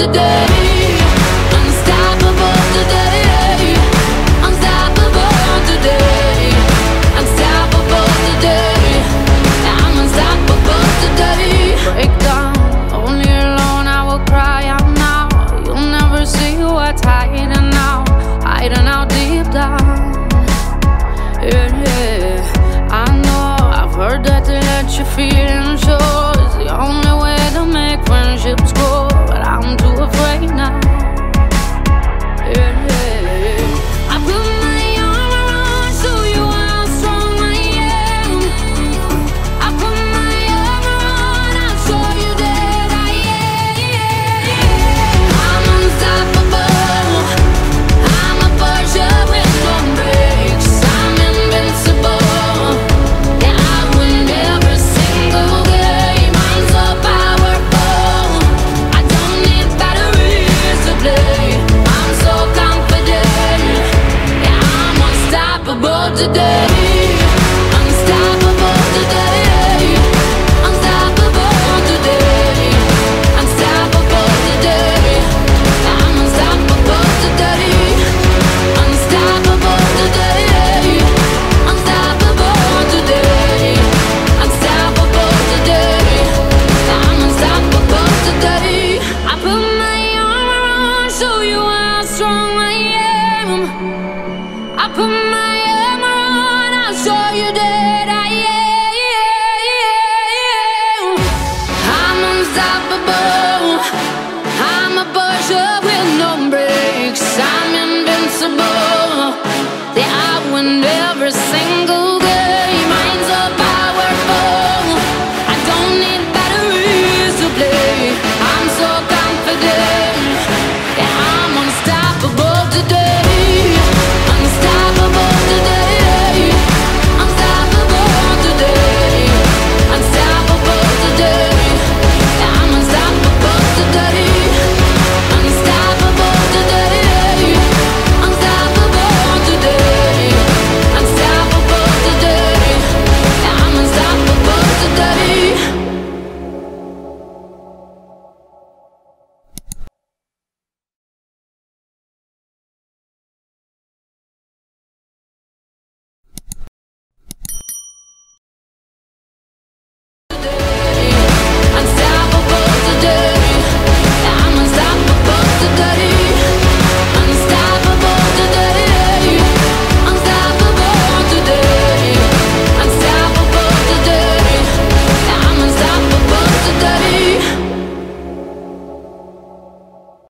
today Unstoppable today Unstoppable today Unstoppable today I'm unstoppable today only alone I will cry out now You'll never see what's deep down Yeah, yeah. I know I've that let you feel born today. They I win every single